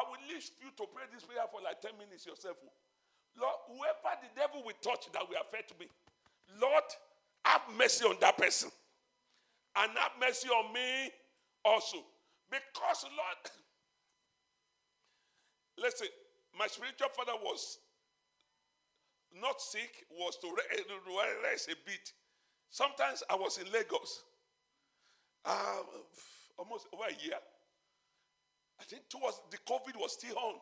I will leave you to pray this prayer for like 10 minutes yourself. oh. Lord, whoever the devil will touch that will affect me, Lord, have mercy on that person. And have mercy on me also. Because, Lord, listen, my spiritual father was not sick, was to re- rest a bit. Sometimes I was in Lagos, uh, almost over a year. I think towards the COVID was still on.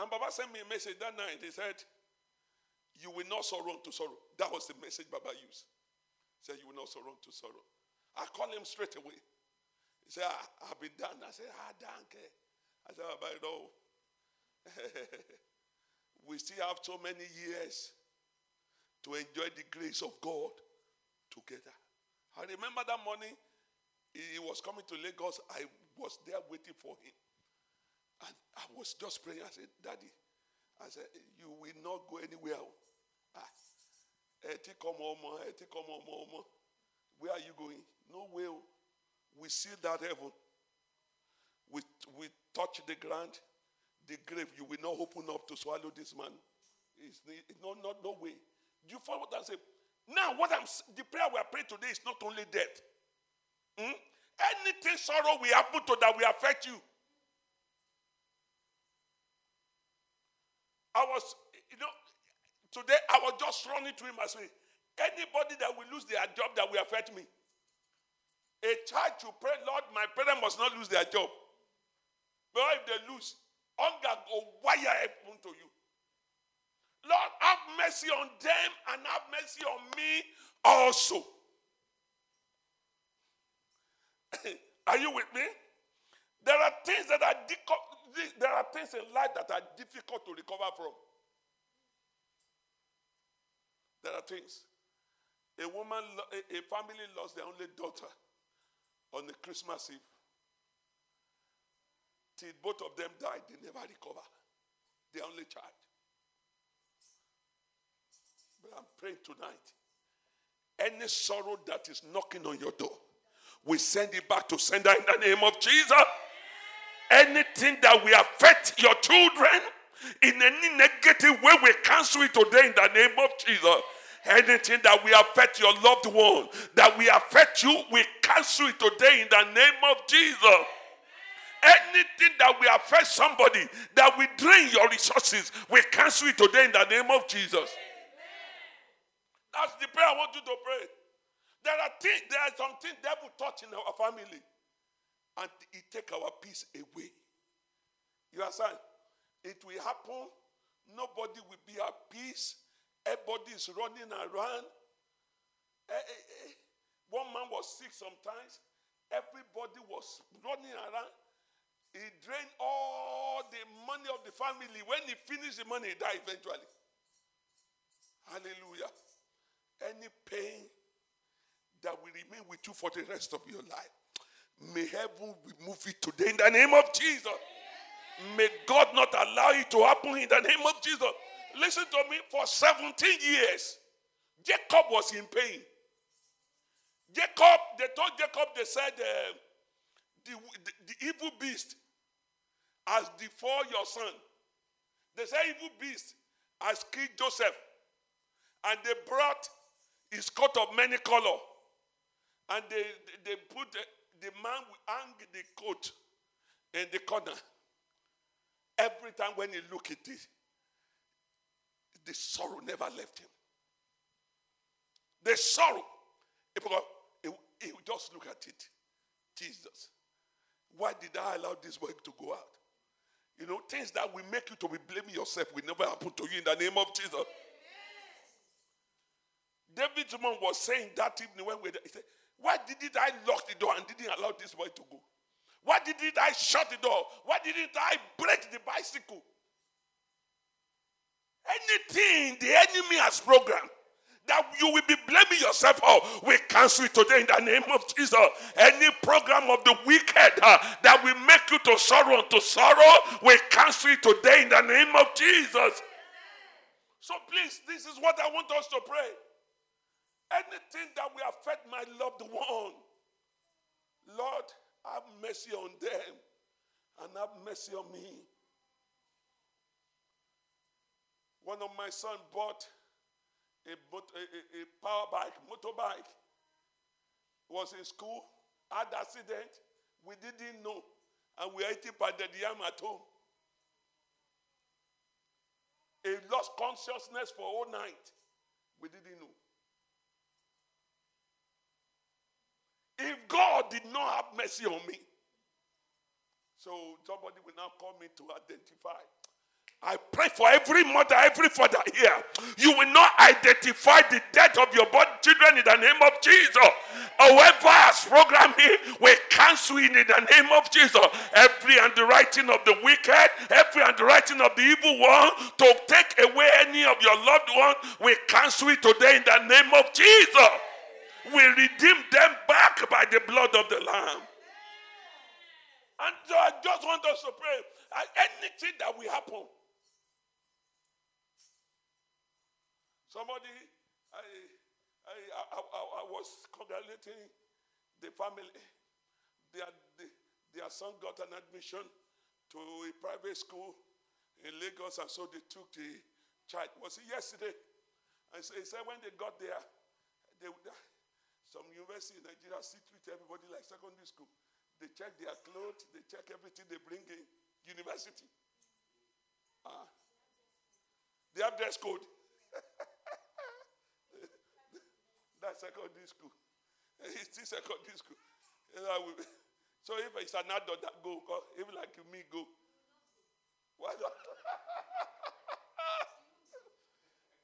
And Baba sent me a message that night. He said, You will not sorrow unto sorrow. That was the message Baba used. He said, You will not sorrow unto sorrow. I called him straight away. He said, I, have been done. I said, Ah, danke. I said, Baba, you know, we still have so many years to enjoy the grace of God together. I remember that morning he was coming to Lagos. I was there waiting for him. And I was just praying. I said, Daddy, I said, You will not go anywhere. Ah, eti come on, eti come on. Where are you going? No way. oh. We see that heaven. We, we touch the ground, the grave. You will not open up to swallow this man. It's, it's no, not, no way. Do you follow what I'm saying? Now, what I'm the prayer we are praying today is not only death. Hmm? Anything sorrow will happen to that will affect you. I was, you know, today I was just running to him and saying, anybody that will lose their job that will affect me. A child should pray, Lord, my parents must not lose their job. But if they lose, hunger go wire happen to you. Lord, have mercy on them and have mercy on me also. are you with me? There are things that are dico- there are things in life that are difficult to recover from. There are things. A woman, a family lost their only daughter on the Christmas Eve. Till both of them died, they never recover. Their only child. But I'm praying tonight. Any sorrow that is knocking on your door, we send it back to sender in the name of Jesus. Anything that will affect your children in any negative way, we cancel it today in the name of Jesus. Anything that will affect your loved one, that will affect you, we cancel it today in the name of Jesus. Anything that will affect somebody, that will drain your resources, we cancel it today in the name of Jesus. That's the prayer I want you to pray. There are things, there are something devil touch in our family, and it take our peace away. You understand? It will happen. Nobody will be at peace. Everybody is running around. Eh, eh, eh. One man was sick sometimes. Everybody was running around. He drained all the money of the family. When he finished the money, he died eventually. Hallelujah. Any pain that will remain with you for the rest of your life, may heaven remove it today in the name of Jesus. May God not allow it to happen in the name of Jesus. Listen to me, for 17 years, Jacob was in pain. Jacob, they told Jacob, they said, uh, the, the, the evil beast has devoured your son. They said, evil beast has killed Joseph. And they brought his coat of many color. And they, they put the, man will hang the coat in the corner. Every time when he look at it, the sorrow never left him. The sorrow. Because he, he just look at it. Jesus, why did I allow this boy to go out? You know, things that will make you to be blaming yourself will never happen to you in the name of Jesus. David's mom was saying that evening when we he said, Why didn't I lock the door and didn't allow this boy to go? Why didn't I shut the door? Why didn't I break the bicycle? Anything the enemy has programmed that you will be blaming yourself for, we cancel it today in the name of Jesus. Any program of the wicked uh, that will make you to sorrow and to sorrow, we cancel it today in the name of Jesus. So please, this is what I want us to pray. Anything that will affect my loved one, Lord, have mercy on them and have mercy on me. One of my son bought a, a, a power bike, motorbike. Was in school, had accident. We didn't know, and we are eating the yam at home. He lost consciousness for all night. We didn't know. If God did not have mercy on me, so somebody will now call me to identify. I pray for every mother, every father here. You will not identify the death of your body children in the name of Jesus. Whoever has programmed me, we cancel it in the name of Jesus. Every underwriting of the wicked, every underwriting of the evil one to take away any of your loved one, we cancel it today in the name of Jesus. We redeem them back by the blood of the Lamb. And so I just want us to pray. Anything that will happen, Somebody, I, I, I, I, was congratulating the family. Their, their son got an admission to a private school in Lagos, and so they took the child. Was it yesterday? And so he said when they got there, they, some university in Nigeria still treat everybody like secondary school. They check their clothes, they check everything they bring in. University. Ah. They have dress code. That's secondary school. It's still secondary school. So if it's an adult that go, even like me go. Why not?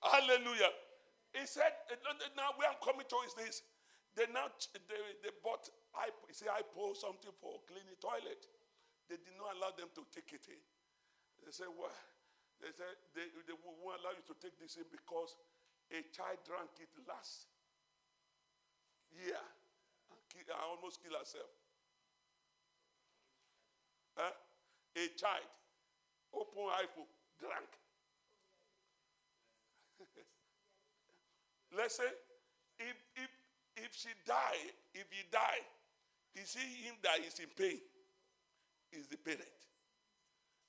Hallelujah. He said, now where I'm coming to is this. They now they, they bought I see I pour something for cleaning toilet. They did not allow them to take it in. They said, well, they said they, they won't allow you to take this in because a child drank it last year. I almost kill herself. Huh? A child, open iPhone, drank. Let's say if, if, if she die, if he die, you see him that is in pain is the parent.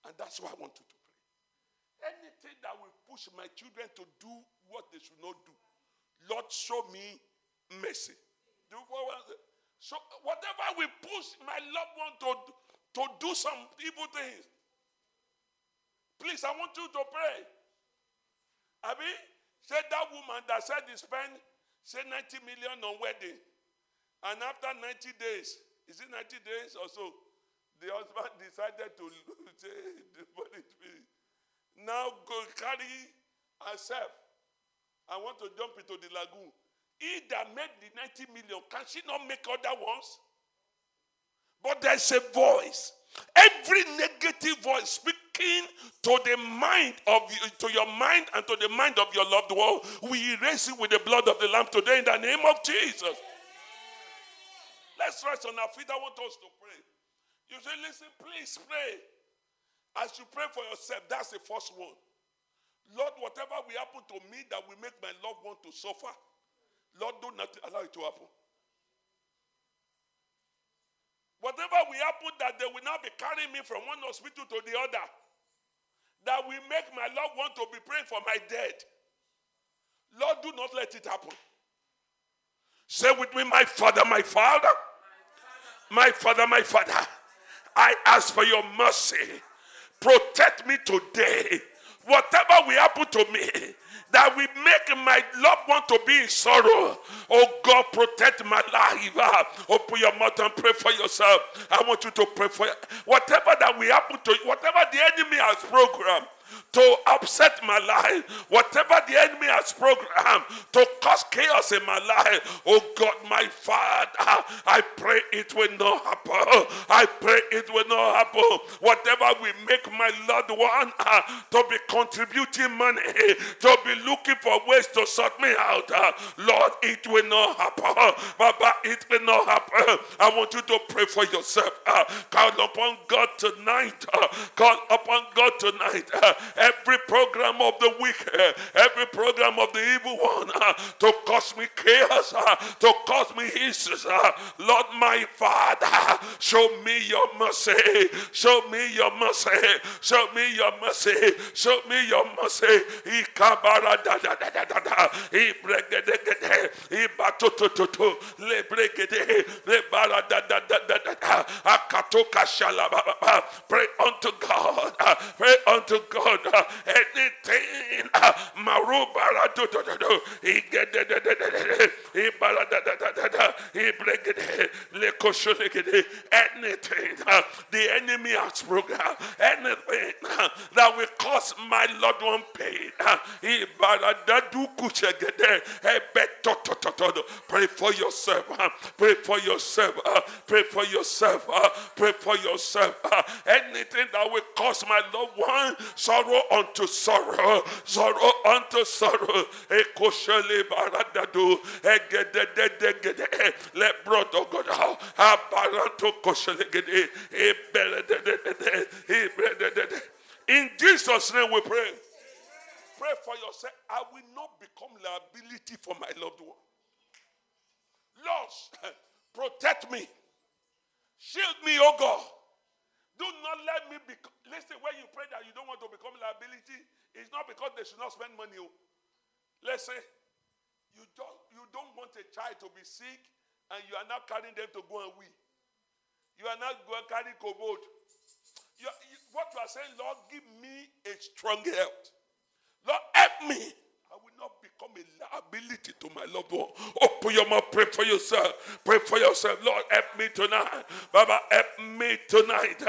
And that's why I want you to pray. Anything that will push my children to do what they should not do, Lord, show me mercy. Do so whatever will push my loved one to, to do some evil things, please, I want you to pray. I mean, said that woman that said he spent say 90 million on wedding, and after 90 days, is it 90 days or so? The husband decided to say. Now go carry herself. I want to jump into the lagoon. He that made the 90 million, can she not make other ones? But there's a voice. Every negative voice to the mind of to your mind and to the mind of your loved one, we erase it with the blood of the Lamb today in the name of Jesus. Let's rest on our feet. I want us to pray. You say, listen, please pray. As you pray for yourself, that's the first one. Lord, whatever will happen to me that will make my loved one to suffer, Lord, do not allow it to happen. Whatever will happen that they will now be carrying me from one hospital to the other, that will make my loved one to be praying for my dead. Lord, do not let it happen. Say with me, my father, my father, my father, my father, I ask for your mercy. Protect me today. Whatever will happen to me, that will make my loved one to be in sorrow. Oh God, protect my life. Ah, open your mouth and pray for yourself. I want you to pray for whatever that will happen to you, whatever the enemy has programmed to upset my life, whatever the enemy has programmed to cause chaos in my life, oh God, my Father, I pray it will not happen. I pray it will not happen. Whatever will make my loved one uh, to be contributing money, to be looking for ways to sort me out, uh, Lord, it will not happen. Baba, it will not happen. I want you to pray for yourself. Uh, call upon God tonight. Call upon God tonight. Every program of the wicked, eh, every program of the evil one eh, to cause me chaos, eh, to cause me issues. Lord, my Father, show me your mercy. Show me your mercy. Show me your mercy. Show me your mercy. He Ikabara da da da da da da. Ibregedegede. Ibatotototo. Lebregede. Lebara da da da da da da. Akatoka shalababa. Pray unto God. Pray unto God. Uh, anything. Uh, Ibara da da da da da. Ibregede. Lekosholegede. Anything uh, the enemy has programmed, anything that will cause my loved one pain. He pray for yourself. Pray for yourself. Pray for yourself. Pray for yourself. Anything that will cause my loved one sorrow unto sorrow, sorrow unto sorrow. Let brother. Abaranto koshelegede. In Jesus' name we pray. Pray for yourself. I will not become liability for my loved one. Lord, protect me. Shield me, oh God. Do not let me become. Listen, when you pray that you don't want to become liability, it's not because they should not spend money. Oh. Let's say you don't, you don't want a child to be sick and you are not carrying them to go and weep. You are not going to carry cobalt. You, you, what you are saying, Lord, give me a strong health. Lord, help me not become a liability to my loved one. Open your mouth, pray for yourself. Pray for yourself. Lord, help me tonight. Baba, help me tonight.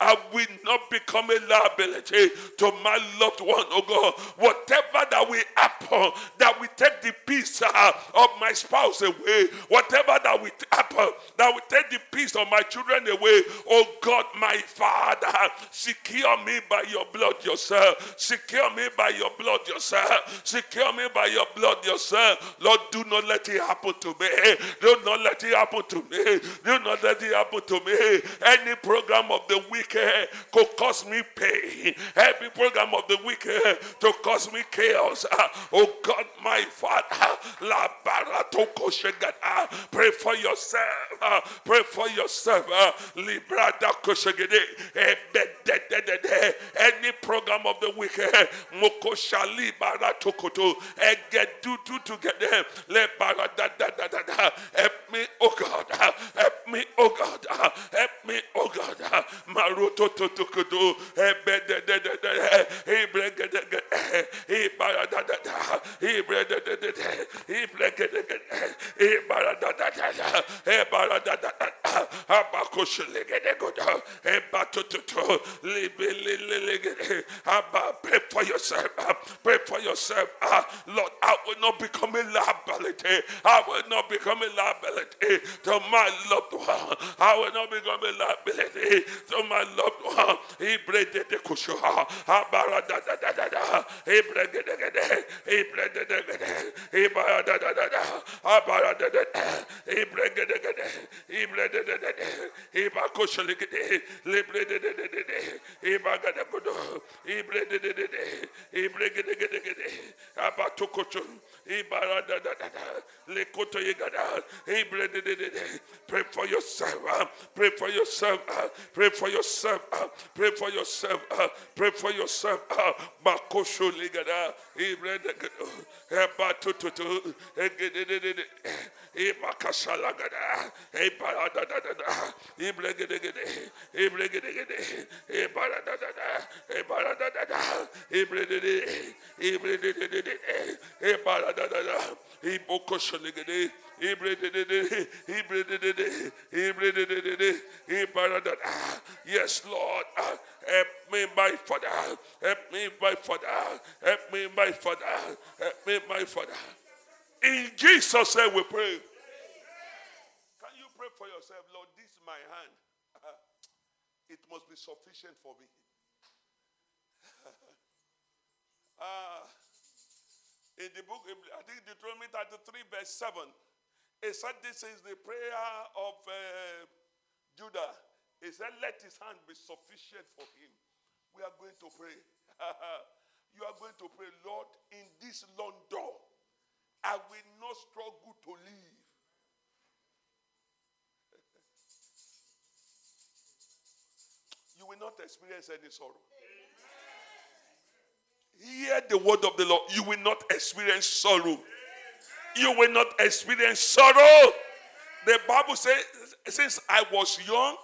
I will not become a liability to my loved one, oh God. Whatever that will happen, that will take the peace uh, of my spouse away, whatever that will happen, that will take the peace of my children away, oh God, my Father, secure me by your blood yourself. Secure me by your blood yourself. Secure me by your blood yourself. Lord, do not let it happen to me. Do not let it happen to me. Do not let it happen to me. Any program of the wicked could cause me pain. Every program of the wicked to cause me chaos. Oh God, my Father, La Baratoko. Pray for yourself. Pray for yourself. Librada Koshegede. Eh, Any program of the wicked. Mokoshali Baratokoto get do to. Let da da da da da. Help me, oh God. Help me, oh God. Help me, oh God. Maroto to to de. He break de. He da da da. He break de. He. He da da da. He da da da. Abakosh legede godo. He to to. Libe li li li. Abba, pray for yourself. Pray for yourself. Lord, I will not become a liability. I will not become a liability to my loved one. I will not become a liability to my loved one. He bread the kusha. Abara da da da da da. He bread the gede. He bread the gede. He bara da da da da. Abara da da. He bread the gede. He bread the gede. He ba kusha le gede. Le bread the gede. He ba gede. He bread the gede. He bread the gede. Abato kocho. Pray for yourself. Uh, pray for yourself. Uh, pray for yourself. Uh, pray for yourself. Pray for yourself. Bakosho ligada. Eba tututu. Eba kasalagada. Eba da da da da. Ibregede. Ibregede. Eba da da Yes, Lord. Help me, my Father. Help me, my Father. Help me, my Father. Help me, my Father. In Jesus' name we pray. Can you pray for yourself, Lord? This is my hand. It must be sufficient for me. uh, in the book, I think Deuteronomy 33, verse 7, it said this is the prayer of uh, Judah. He said, Let his hand be sufficient for him. We are going to pray. you are going to pray, Lord, in this London, I will not struggle to live. you will not experience any sorrow. Hear the word of the Lord. You will not experience sorrow. You will not experience sorrow. The Bible says, since I was young,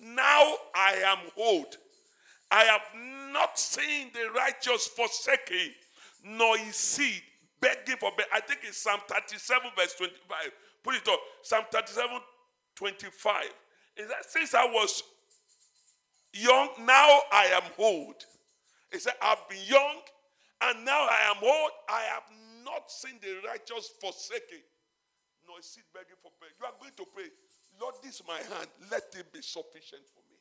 now I am old. I have not seen the righteous forsaken, nor his seed begging for bread. I think it's Psalm 37, verse 25. Put it up. Psalm 37, 25. Is that since I was young, now I am old. He said, I've been young, and now I am old. I have not seen the righteous forsaken, nor his seed begging for bread. You are going to pray, Lord, this is my hand. Let it be sufficient for me.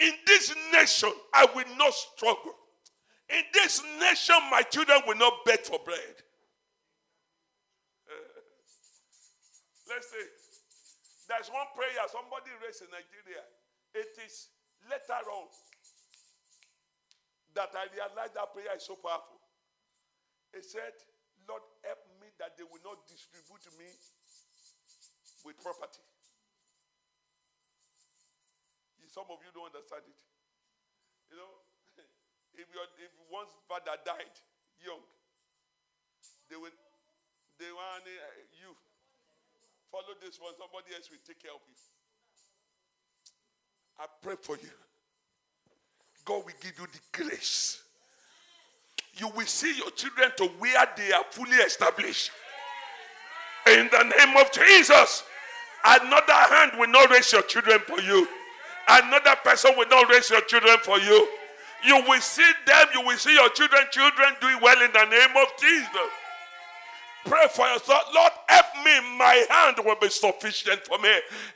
In this nation, I will not struggle. In this nation, my children will not beg for bread. Eh. let's say there's one prayer somebody raised in Nigeria. It is later on that I realized that prayer is so powerful. He said, Lord, help me that they will not distribute me with property. Some of you don't understand it. You know, if your if one's father died young, they will they want uh, you follow this one. Somebody else will take care of you. I pray for you. God will give you the grace. You will see your children to where they are fully established. In the name of Jesus. Another hand will not raise your children for you. Another person will not raise your children for you. You will see them, you will see your children, children doing well in the name of Jesus. Pray for yourself. Lord, help me. My hand will be sufficient for me.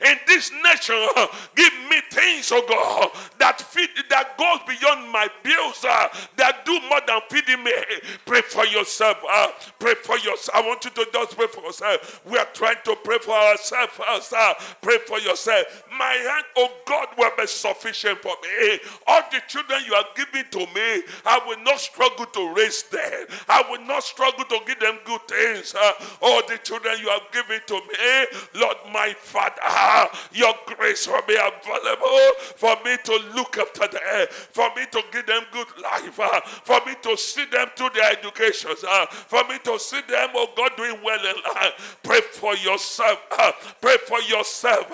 In this nation, give me things, oh God, that feed that goes beyond my bills, uh, that do more than feeding me. Pray for yourself. Uh, pray for yourself. I want you to just pray for yourself. We are trying to pray for ourselves. Uh, pray for yourself. My hand, oh God, will be sufficient for me. All the children you are giving to me, I will not struggle to raise them. I will not struggle to give them good things things. All the children you have given to me, Lord, my Father, your grace will be available for me to look after them, for me to give them good life, for me to see them through their education, uh, for me to see them, oh God, doing well in life. Pray for yourself. Pray for yourself.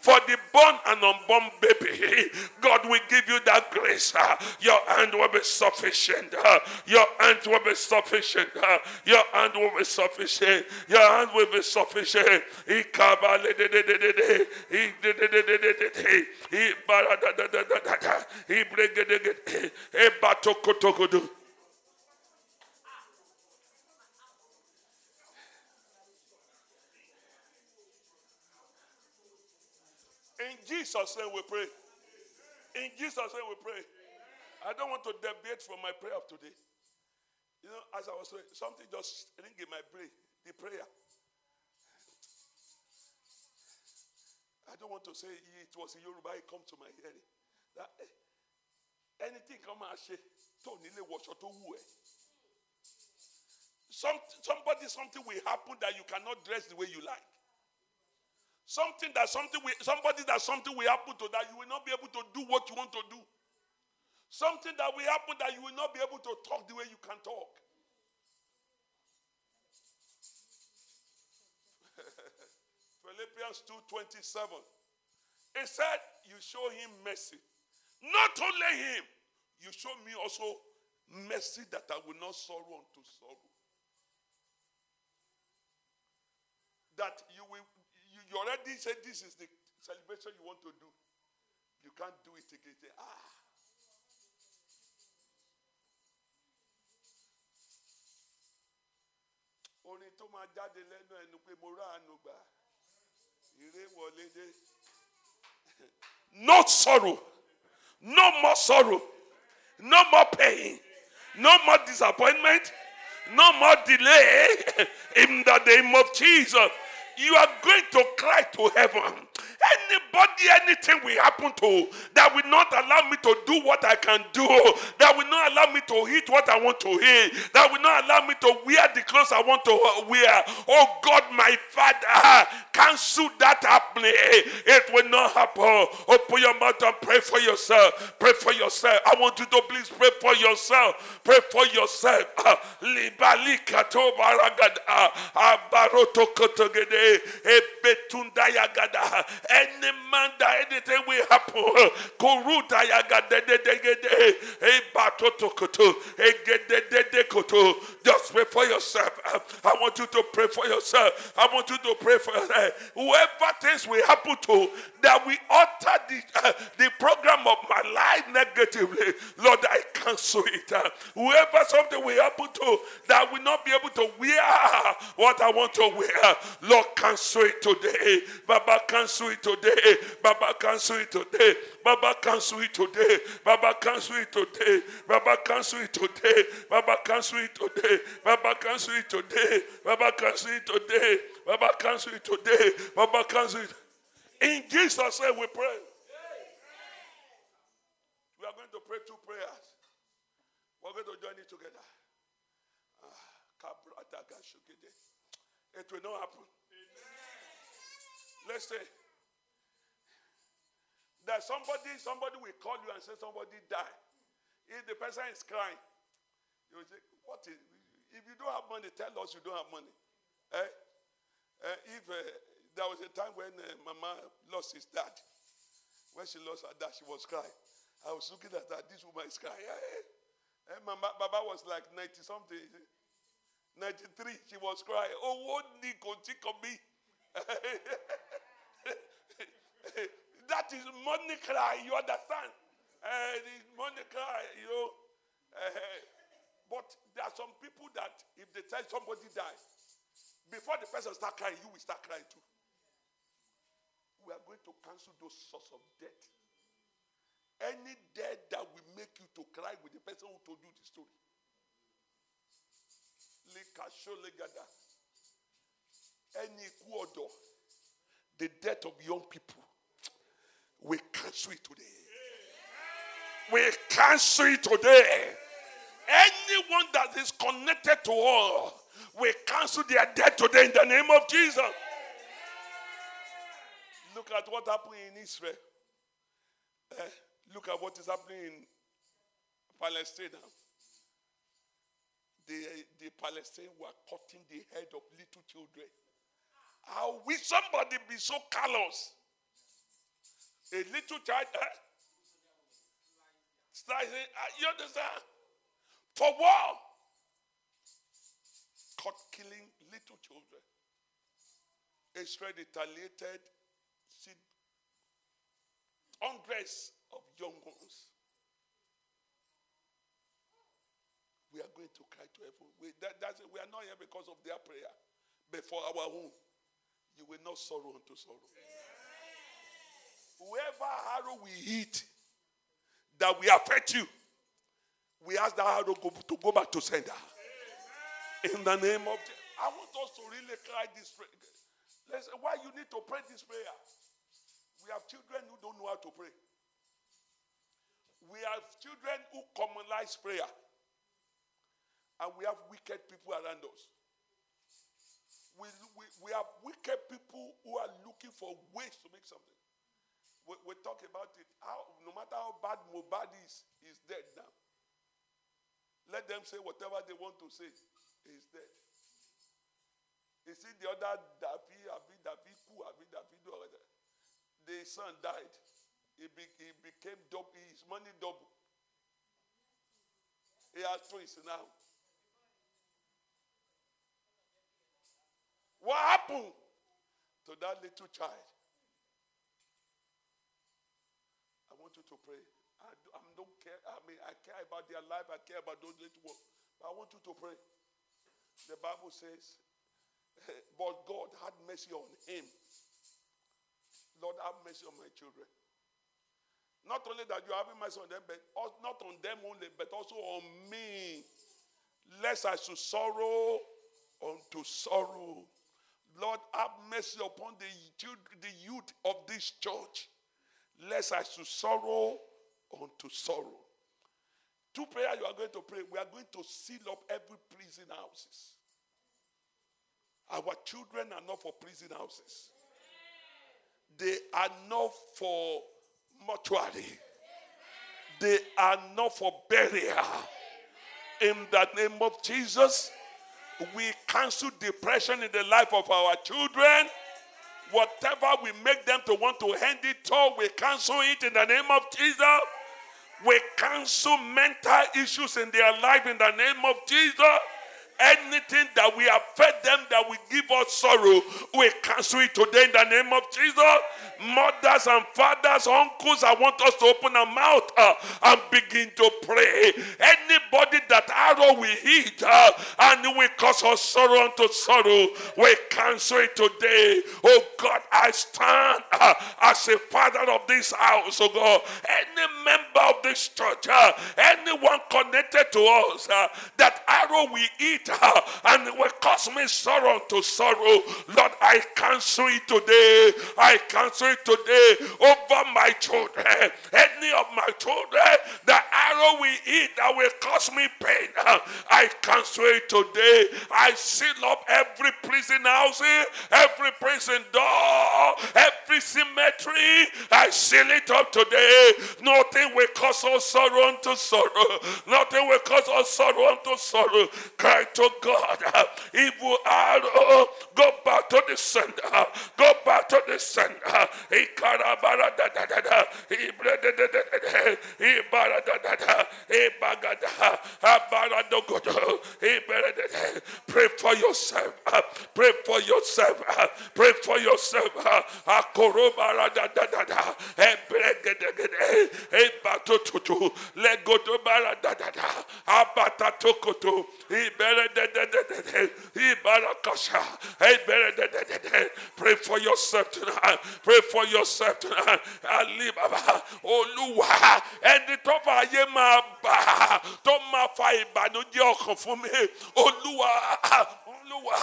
For the born and unborn baby, God will give you that grace. Your hand will be sufficient. Your hand will be sufficient. Your hand will be sufficient sufficient. Your hand will be sufficient. In Jesus' name we pray. In Jesus' name we pray. I don't want to deviate from my prayer of today. You know, as I was saying, something just ring in my brain, the prayer. I don't want to say it was in Yoruba, it come to my hearing. That eh, anything come and say, Tony, watch or to woo. Some, somebody, something will happen that you cannot dress the way you like. Something that something will, somebody that something will happen to that you will not be able to do what you want to do. Something that will happen that you will not be able to talk the way you can talk. Philippians 2:27. It said, You show him mercy. Not only him, you show me also mercy that I will not sorrow unto sorrow. That you will you, you already said this is the celebration you want to do. You can't do it again. Ah, orin tó máa jáde lẹ́nu ẹnu pé mo gbà wọlé dé. no sorrow no more sorrow no more pain no more disappointment no more delay in the name of Jesus. You are going to cry to heaven. Anybody, anything will happen to that will not allow me to do what I can do, that will not allow me to eat what I want to eat, that will not allow me to wear the clothes I want to wear. Oh God, my Father, cancel that happening. It will not happen. Open your mouth and pray for yourself. Pray for yourself. I want you to please pray for yourself. Pray for yourself. Any man that anything will happen. Kuruta yagada de de de de. Just pray for yourself. I want you to pray for yourself. I want you to pray for yourself. Whoever things will happen to that we alter the, uh, the program of my life negatively, Lord, I cancel it. Uh, whoever something will happen to that will not be able to wear what I want to wear, Lord, cancel it today. Baba, cancel it today. Baba, cancel it today. Baba, cancel it today. Baba, cancel it today. Baba, cancel it today. Baba, cancel it today. Baba, cancel it today. Baba, cancel it today. Baba, cancel it today. Baba, cancel it. In Jesus' name we pray. We are going to pray two prayers. We're going to join it together. Ah, it will not happen. Let's say that somebody, somebody will call you and say somebody died. If the person is crying, you will say, What is if you don't have money, tell us you don't have money. Eh? Eh, if uh, there was a time when uh, Mama lost his dad, when she lost her dad, she was crying. I was looking at her, this woman is crying. Eh, eh, Mama, Baba was like 90 something. 93, she was crying. Oh, what need me? that is money cry, you understand? Uh, money cry, you know. Uh, but there are some people that if they tell somebody die, before the person start crying, you will start crying too. We are going to cancel those sorts of death. Any death that will make you to cry with the person who told you the story. Any kuodo, the death of young people, we cancel it today. We cancel it today. Anyone that is connected to all, we cancel their death today in the name of Jesus. Look at what happened in Israel. Uh, look at what is happening in Palestine. The, the Palestinians were cutting the head of little children. How will somebody be so callous? A little child, eh? Slicing, uh, you understand? For what? Caught killing little children. Israel retaliated, see hundreds of young ones. We are going to cry to heaven. We, that, that's we are not here because of their prayer, but for our own. You will not sorrow unto sorrow. Whoever arrow we hit that will affect you, we ask that arrow to go back to sender. In the name of Jesus. I want us to really cry this prayer. Why you need to pray this prayer? We have children who don't know how to pray. We have children who commonize prayer. And we have wicked people around us. We, we, we have wicked people who are looking for ways to make something. We, we talk about it. How, no matter how bad Mohbad is, he's dead now. Let them say whatever they want to say. He's dead. You see, the other Davi, Abi, Davi, Ku, Abi, Davi, the son died. He, be, became double, his money double. He has twins now. What happened to that little child? I want you to pray. I, do, I don't care. I mean, I care about their life. I care about those little ones. But I want you to pray. The Bible says, but God had mercy on him. Lord, have mercy on my children. Not only that you are having mercy on them, but not on them only, but also on me. Lest I should sorrow unto sorrow. Lord, have mercy upon the, the youth of this church, lest I should sorrow unto sorrow. Two prayers you are going to pray. We are going to seal up every prison houses. Our children are not for prison houses. They are not for mortuary. They are not for burial. In the name of Jesus, we cancel depression in the life of our children. Whatever we make them to want to hand it to, we cancel it in the name of Jesus. We cancel mental issues in their life in the name of Jesus. Anything that we fed them that will give us sorrow, we cancel it today in the name of Jesus. Mothers and fathers, uncles, I want us to open our mouth uh, and begin to pray. Anybody that arrow we hit uh, and we cause us sorrow unto sorrow, we cancel it today. Oh God, I stand uh, as a father of this house, oh God. Any member of this church, uh, anyone connected to us, uh, that arrow we eat uh, and it will cause me sorrow to sorrow. Lord, I cancel it today. I cancel it today over my children. Any of my children, the arrow we eat that will cause me pain, I cancel it today. I seal up every prison house, every prison door, every cemetery. I seal it up today. Nothing will cause us sorrow unto sorrow. Nothing will cause us sorrow unto sorrow. Cry to God. Evil arrow, go back to the sender. Go back to the sender. Ikarabara da. Ah, pray for yourself. Ah, pray for yourself. Ah, pray for yourself. Pray for yourself tonight. Pray for yourself tonight. Olúwa. Ẹni tó fà ayé máa bà tó máa fa ìbànújẹ́ ọkàn fún mi. Olúwa. Olúwa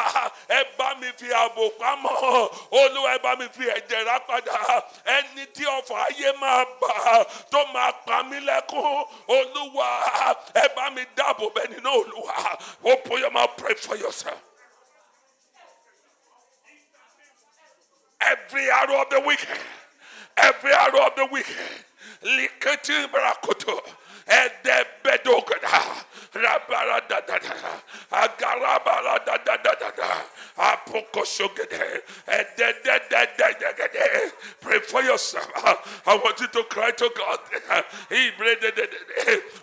ẹ bá mi fi ààbò pamọ́. Olúwa ẹ bá mi fi ẹ̀jẹ̀ rà padà. Ẹni tí ọ̀fọ̀ ayé máa bà tó máa pa mí lẹ́kún. Olúwa ẹ bá mi dáàbò bẹ́ẹ̀ nínú Olúwa. Open your mouth, pray for yourself. Every arrow of the wicked, every arrow of the wicked, likati barakoto, Pray for yourself. I want you to cry to God.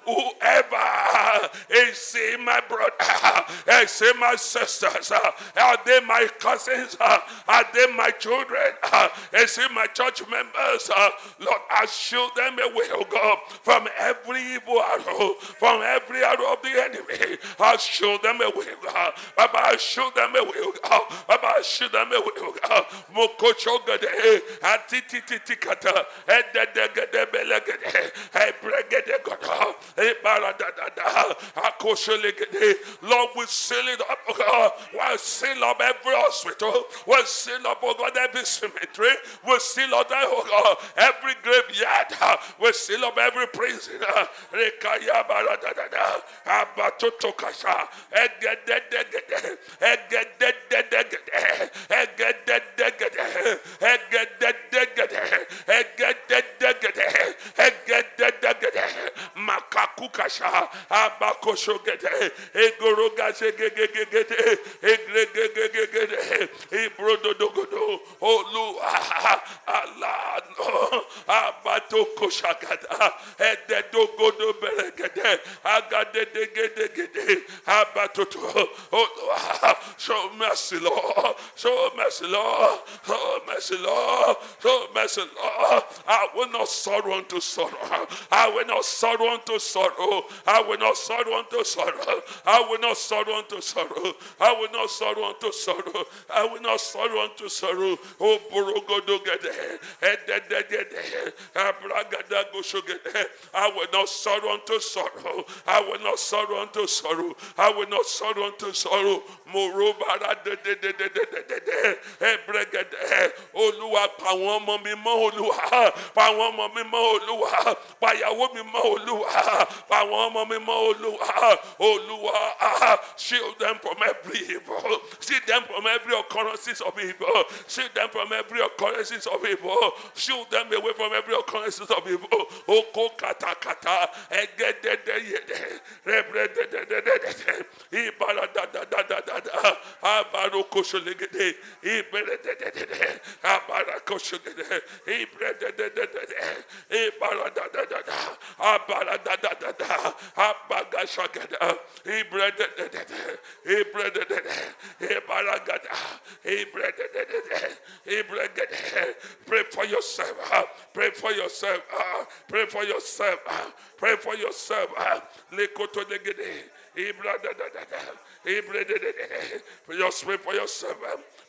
Whoever is seeing my brother, is seeing my sisters, are they my cousins? Are they my children? Is see my church members? Lord, I shield them away, oh God, from every evil arrow, from every arrow of the enemy. I shield them away, God. Baba, I shield them away, God. Baba, I shield them away, God. Mokocho gade, atiti kata, ededegede belegede, ebregede godo, ebaradadada, akoshelegede. Lord, we seal it up, God. We'll seal up every hospital. We'll seal up, oh God, every cemetery. We'll seal up, oh God, every graveyard. We'll seal up every prison. Rekaya baradadada, abatotokasha, egededegede, egededegede, egededegede, egededegede, egededegede, egededegede, makakukasha, abakoshogede, egorogazegegegede, egregegegede, ibrododogodo, olúwa, alano, abatokoshagada, ededogodo beregede, agadedegedegede, abatoto, olúwa, Oh, ah, show mercy, Lord, show mercy, Lord, show mercy, Lord, show mercy, Lord. I will not sorrow unto sorrow. I will not sorrow unto sorrow. I will not sorrow unto sorrow. I will not sorrow unto sorrow. I will not sorrow unto sorrow. I will not sorrow unto sorrow. Oh, Borogodo gede. Abragada goshogede. I will not sorrow unto sorrow. I will not sorrow unto sorrow. I will not sorrow unto sorrow. Morobara de de de de de de de de. Ebregede. Olúwa pa àwọn ọmọ mi mọ́ Olúwa. Pa àwọn ọmọ mi mọ́ Olúwa. Pa ìyàwó mi mọ́ Olúwa. Pa àwọn ọmọ mi mọ́ Olúwa. Olúwa. Shield them from every evil. Shield them from every occurrences of evil. Shield them from every occurrences of evil. Shield them away from every occurrences of evil. Oko kata kata. Egedede yede. Rebrededededede. Ibara da da Pray for yourself. Uh, pray for yourself. Uh, pray for yourself. Uh, pray for yourself. Just pray for yourself. Um,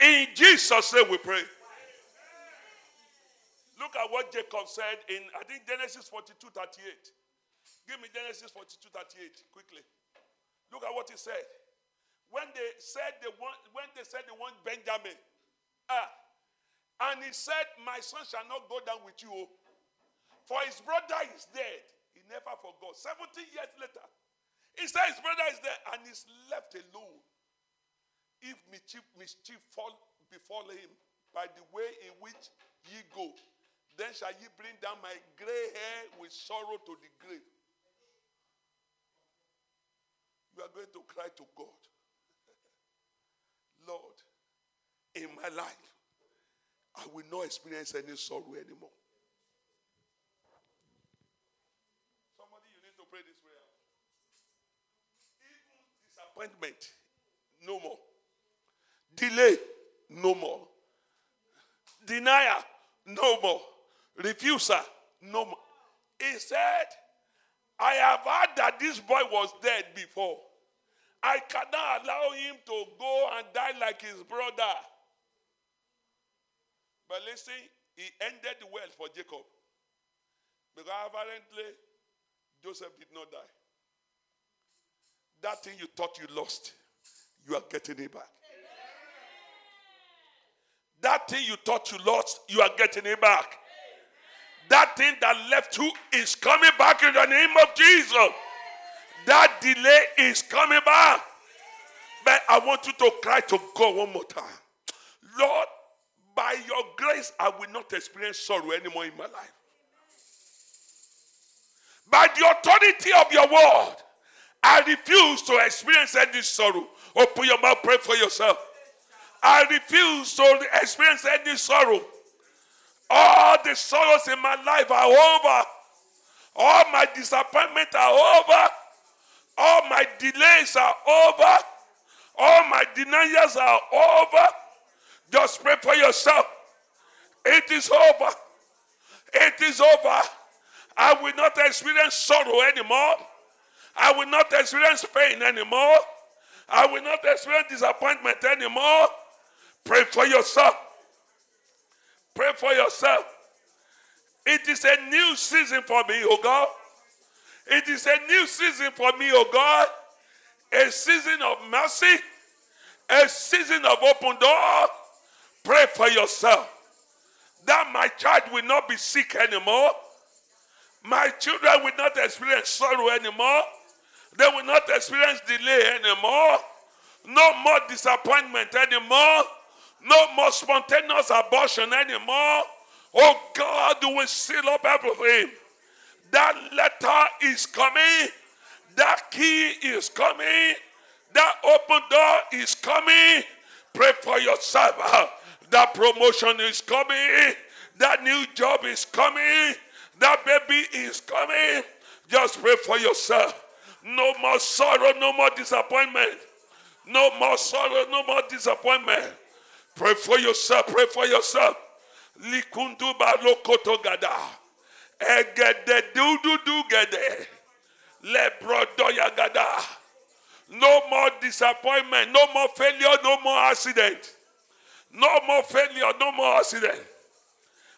In Jesus' name we pray. Look at what Jacob said in, I think, Genesis 42 38. Give me Genesis 42 38 quickly. Look at what he said. When they said they want, when they said they want Benjamin, ah, and he said, My son shall not go down with you, oh. for his brother is dead. He never forgot. 70 years later, he said his brother is dead and he's left alone. If mischief, mischief fall befall him by the way in which ye go, then shall ye bring down my gray hair with sorrow to the grave. You are going to cry to God, Lord, in my life, I will not experience any sorrow anymore. Somebody, you need to pray this prayer. Even disappointment, no more. Delay, no more. Denial, no more. Refuser, no more. He said, I have heard that this boy was dead before. I cannot allow him to go and die like his brother. But listen, he ended well for Jacob. Because apparently, Joseph did not die. That thing you thought you lost, you are getting it back. That thing you thought you lost, you are getting it back. That thing that left you is coming back in the name of Jesus. That delay is coming back. But I want you to cry to God one more time. Lord, by your grace, I will not experience sorrow anymore in my life. By the authority of your word, I refuse to experience any sorrow. Open your mouth, pray for yourself. I refuse to experience any sorrow. All the sorrows in my life are over. All my disappointments are over. All my delays are over. All my denials are over. Just pray for yourself. It is over. It is over. I will not experience sorrow anymore. I will not experience pain anymore. I will not experience disappointment anymore. Pray for yourself. Pray for yourself. It is a new season for me, oh God. It is a new season for me, oh God. A season of mercy, a season of open door. Pray for yourself that my child will not be sick anymore. My children will not experience sorrow anymore. They will not experience delay anymore. No more disappointment anymore. No more spontaneous abortion anymore. Oh God, we seal up everything. That letter is coming. That key is coming. That open door is coming. Pray for yourself. That promotion is coming. That new job is coming. That baby is coming. Just pray for yourself. No more sorrow, no more disappointment. No more sorrow, no more disappointment. Pray for yourself, pray for yourself. Likundu balokoto gada. Egede dudu gede. Lebrodo gada. No more disappointment, no more failure, no more accident. No more failure, no more accident.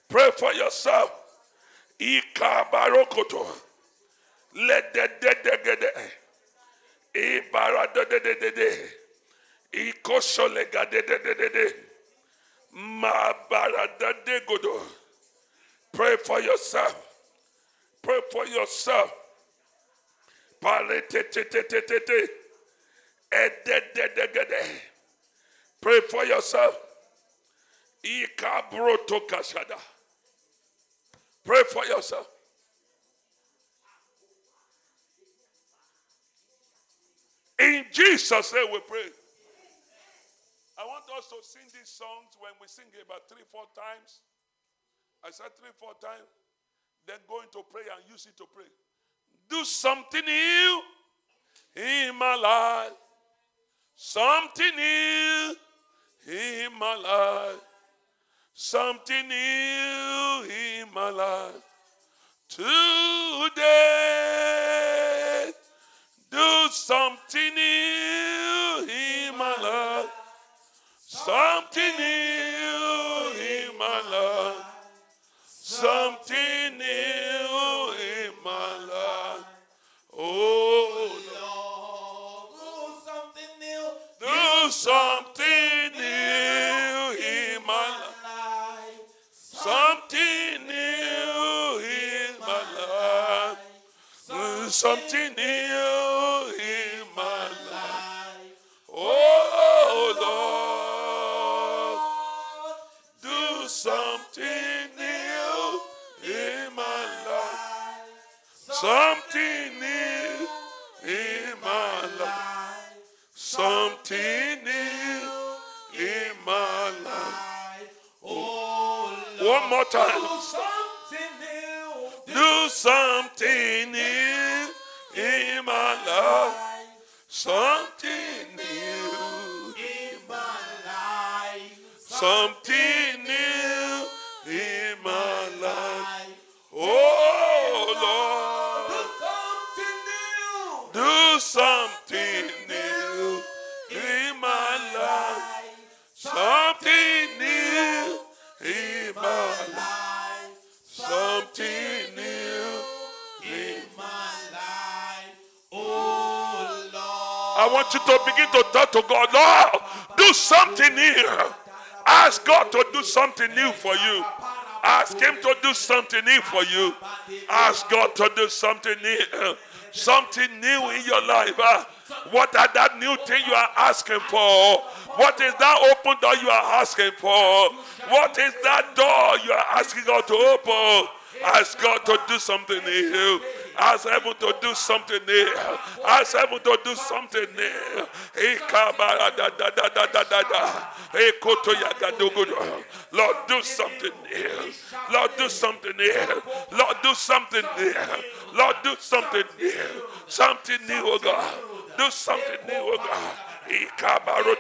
Pray for yourself. Ika barokoto. Let de de de gede. Ibara de de de de de. Ikosolega de de de de de. Ma bara de de godo. Pray for yourself. Pray for yourself. De de gede. Pray for yourself. Pray for yourself. In Jesus' name we pray. I want us to sing these songs when we sing it about three, four times. I said three, four times. Then go into prayer and use it to pray. Do something new in my life. Something new in my life. Something new in my life. Today, do something new in my life. Something new in my life. Something Something new in my life. Something new in my life. Oh, One more time. Something new Do something new in my life. Something you to begin to talk to God. Lord, do something new. Ask God to do something new for you. Ask Him to do something new for you. Ask God to do something new. Something new in your life. Ah, What are that new thing you are asking for? What is that open door you are asking for? What is that door you are asking God to open? Ask God to do something new. Ask heaven to do something new. Ask heaven to do something new. Lord, do something new. Lord, do something new. Lord, do something new. Lord, do something new. Something new, oh God. Do something new, oh God. Ikabaro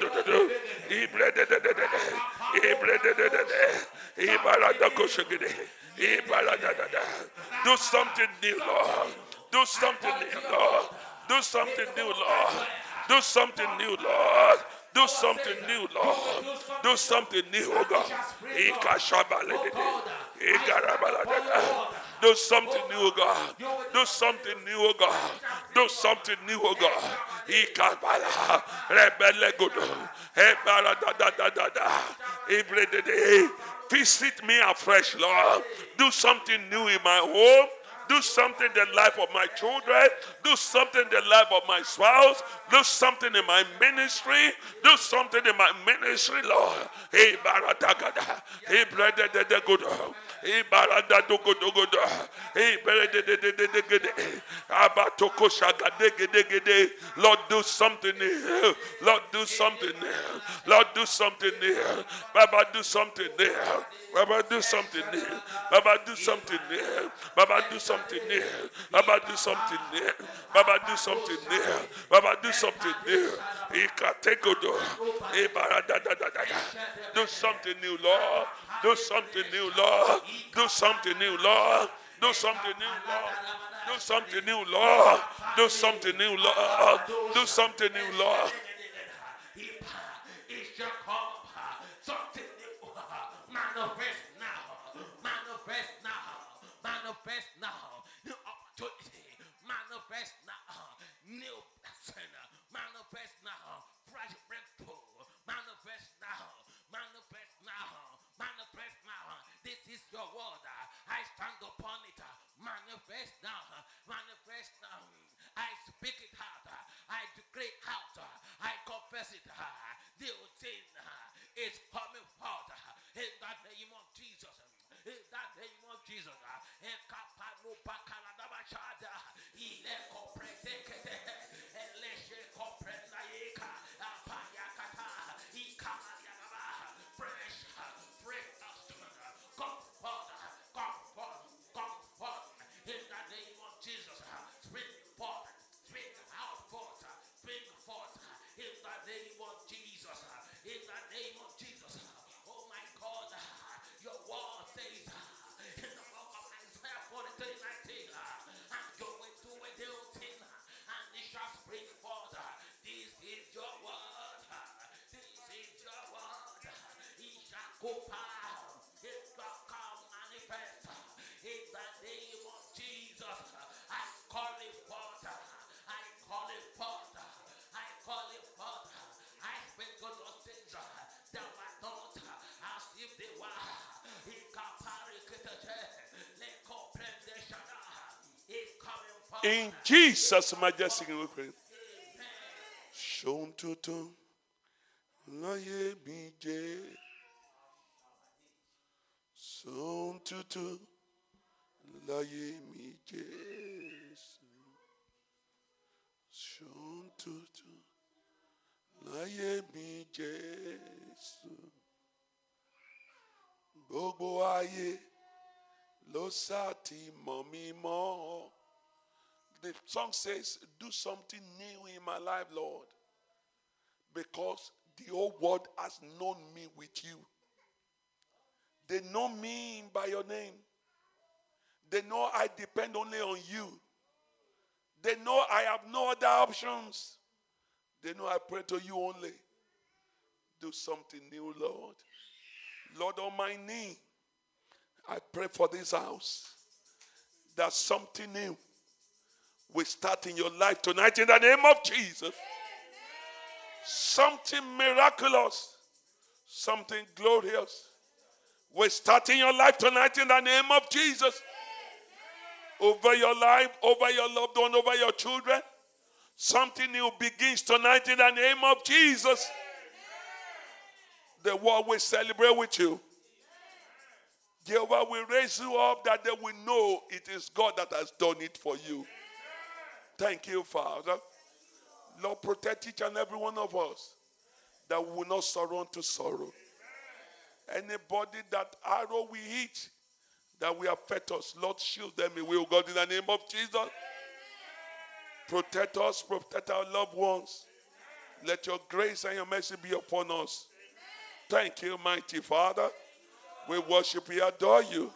do de de de de de. De de de de. Da da da da. Something new, Lord. Do something new, Lord. Do something new, Lord. Do something new, Lord. Do something new, Lord. Do something new, oh God. Do something new, oh God. Do something new, oh God. Do something new, oh God. Ikabala. Rebelegodo. Ebaladadadadada. Ibredede. Visit me afresh, Lord. Do something new in my home. Do something in the life of my children. Do something in the life of my spouse. Do something in my ministry. Do something in my ministry, Lord. Hey, baratagada. Hey, brother, de good. Hey, barada do good, do good. Hey, brother, de good. Abatoko shagade gede gede. Lord, do something here. Lord, do something there. Lord, do something there. Baba, do something there. Baba, do something there. Baba, do something there. Baba, do something there. Baba, do something there. Baba, do something there. Baba, do something da, da. Do something new, Lord. Do something new, Lord. Do something new, Lord. Do something new, Lord. Do something new, Lord. Do something new, Lord. Do something new, Lord. Thing uh, is In Jesus' majestic name we pray. Ṣohun tuntun láyé mi jẹ́. Ṣohun tuntun láyé mi jẹ́. Ṣohun tuntun láyé mi jẹ́. Gbogbo ayé ló sá ti mọ̀ mí mọ́. The song says, Do something new in my life, Lord. Because the whole world has known me with you. They know me by your name. They know I depend only on you. They know I have no other options. They know I pray to you only. Do something new, Lord. Lord, on my knee, I pray for this house that something new will start in your life tonight in the name of Jesus. Something miraculous, something glorious will start in your life tonight in the name of Jesus. Over your life, over your loved one, over your children. Something new begins tonight in the name of Jesus. The world will celebrate with you. Jehovah will raise you up that they will know it is God that has done it for you. Thank you, Father. Lord, protect each and every one of us that we will not sorrow unto sorrow. Anybody that arrow we hit that will affect us, Lord, shield them away, oh God, in the name of Jesus. Protect us, protect our loved ones. Let your grace and your mercy be upon us. Thank you, mighty Father. We worship we adore you.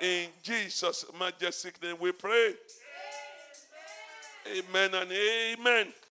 In Jesus' majestic name we pray. Amen and amen.